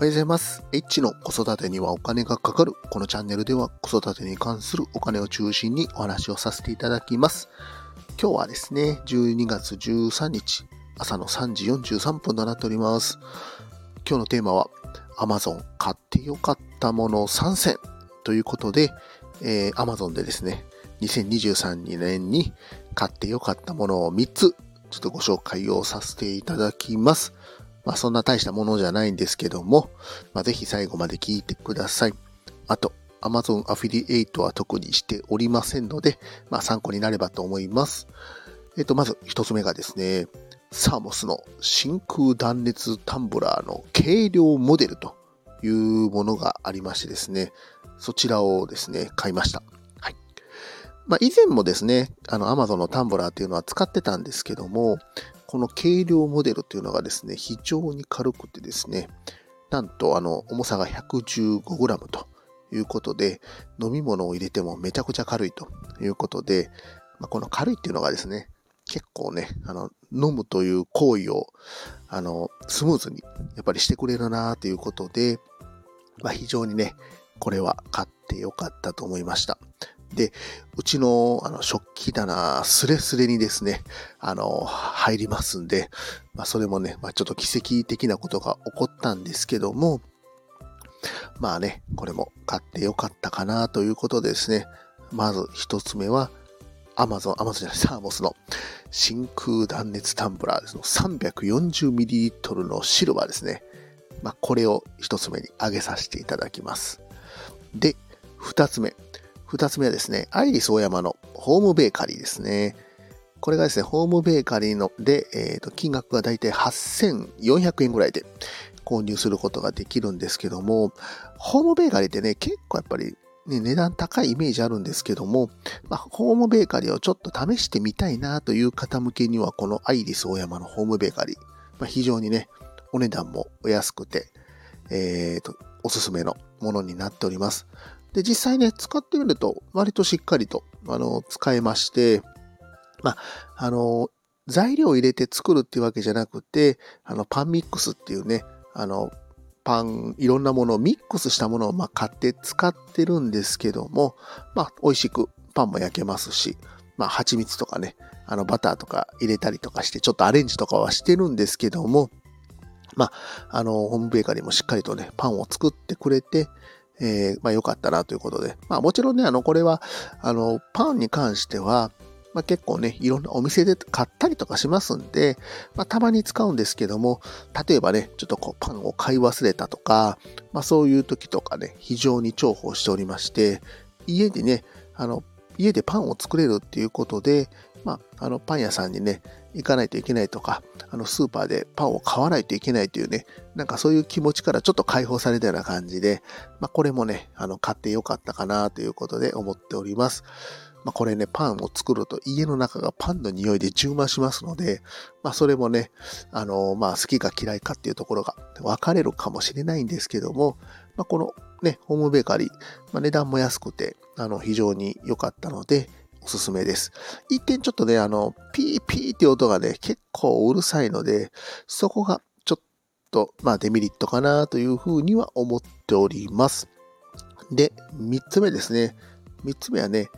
おはようございます。H の子育てにはお金がかかる。このチャンネルでは子育てに関するお金を中心にお話をさせていただきます。今日はですね、12月13日、朝の3時43分となっております。今日のテーマは Amazon 買ってよかったもの3選ということで、えー Amazon でですね、2023年に買ってよかったものを3つちょっとご紹介をさせていただきます。まあそんな大したものじゃないんですけども、まあ、ぜひ最後まで聞いてください。あと、Amazon アフィリエイトは特にしておりませんので、まあ参考になればと思います。えっ、と、まず一つ目がですね、サーモスの真空断熱タンブラーの軽量モデルというものがありましてですね、そちらをですね、買いました。まあ以前もですね、あの Amazon のタンブラーっていうのは使ってたんですけども、この軽量モデルというのがですね、非常に軽くてですね、なんとあの重さが 115g ということで、飲み物を入れてもめちゃくちゃ軽いということで、まあ、この軽いっていうのがですね、結構ね、あの、飲むという行為を、あの、スムーズにやっぱりしてくれるなということで、まあ、非常にね、これは買ってよかったと思いました。で、うちのあの食器棚、スレスレにですね、あの、入りますんで、まあ、それもね、まあ、ちょっと奇跡的なことが起こったんですけども、まあね、これも買ってよかったかなということでですね、まず一つ目は、アマゾン、アマゾンじゃない、サーモスの真空断熱タンブラーですの 340ml のシルバーですね。まあ、これを一つ目に挙げさせていただきます。で、二つ目。二つ目はですね、アイリスオーヤマのホームベーカリーですね。これがですね、ホームベーカリーので、えーと、金額がだいたい8400円ぐらいで購入することができるんですけども、ホームベーカリーってね、結構やっぱり、ね、値段高いイメージあるんですけども、まあ、ホームベーカリーをちょっと試してみたいなという方向けには、このアイリスオーヤマのホームベーカリー、まあ、非常にね、お値段もお安くて、えーと、おすすめのものになっております。で、実際ね、使ってみると、割としっかりと、あの、使えまして、まあ、の、材料を入れて作るっていうわけじゃなくて、あの、パンミックスっていうね、あの、パン、いろんなものをミックスしたものをま買って使ってるんですけども、まあ、美味しくパンも焼けますし、まあ、蜂蜜とかね、あの、バターとか入れたりとかして、ちょっとアレンジとかはしてるんですけども、まあ、あの、ホームベーカリーもしっかりとね、パンを作ってくれて、えー、まあ良かったなということで。まあもちろんね、あの、これは、あの、パンに関しては、まあ結構ね、いろんなお店で買ったりとかしますんで、まあたまに使うんですけども、例えばね、ちょっとこうパンを買い忘れたとか、まあそういう時とかね、非常に重宝しておりまして、家でね、あの、家でパンを作れるっていうことで、まあ、あの、パン屋さんにね、行かないといけないとか、あの、スーパーでパンを買わないといけないというね、なんかそういう気持ちからちょっと解放されたような感じで、まあ、これもね、あの、買ってよかったかなということで思っております。まあ、これね、パンを作ると家の中がパンの匂いで充満しますので、まあ、それもね、あの、まあ、好きか嫌いかっていうところが分かれるかもしれないんですけども、まあ、このね、ホームベーカリー、まあ、値段も安くて、あの、非常に良かったので、おすすめです。一点ちょっとね、あの、ピーピーって音がね、結構うるさいので、そこがちょっと、まあデメリットかなというふうには思っております。で、三つ目ですね。三つ目はね、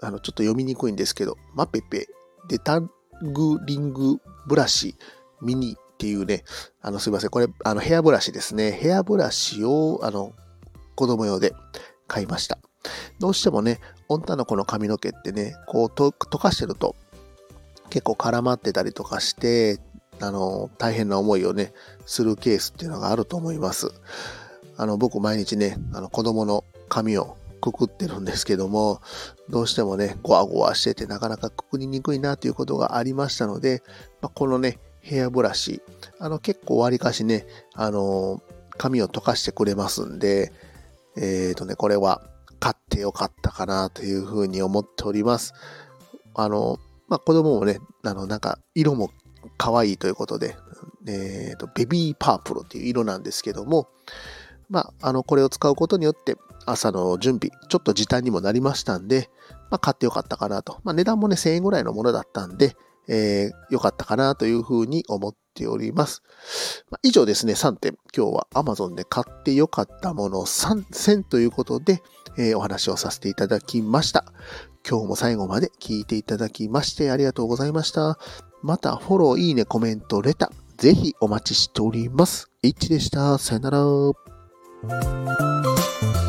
あの、ちょっと読みにくいんですけど、マペペ、デタングリングブラシミニっていうね、あの、すいません。これ、あの、ヘアブラシですね。ヘアブラシを、あの、子供用で買いました。どうしてもね、女の子の髪の毛ってね、こう溶かしてると結構絡まってたりとかして、あの、大変な思いをね、するケースっていうのがあると思います。あの、僕毎日ね、あの子供の髪をくくってるんですけども、どうしてもね、ゴワゴワしててなかなかくくりにくいなということがありましたので、まあ、このね、ヘアブラシ、あの結構わりかしね、あの、髪を溶かしてくれますんで、えっ、ー、とね、これは買ってよかったかなというふうに思っております。あの、まあ、子供もね、あの、なんか、色も可愛いということで、えっ、ー、と、ベビーパープルっていう色なんですけども、まあ、あの、これを使うことによって、朝の準備、ちょっと時短にもなりましたんで、まあ、買ってよかったかなと。まあ、値段もね、1000円ぐらいのものだったんで、えー、良かったかなというふうに思っております。まあ、以上ですね、3点。今日は Amazon で買って良かったもの3選ということで、えー、お話をさせていただきました。今日も最後まで聞いていただきましてありがとうございました。また、フォロー、いいね、コメント、レター、ぜひお待ちしております。H でした。さよなら。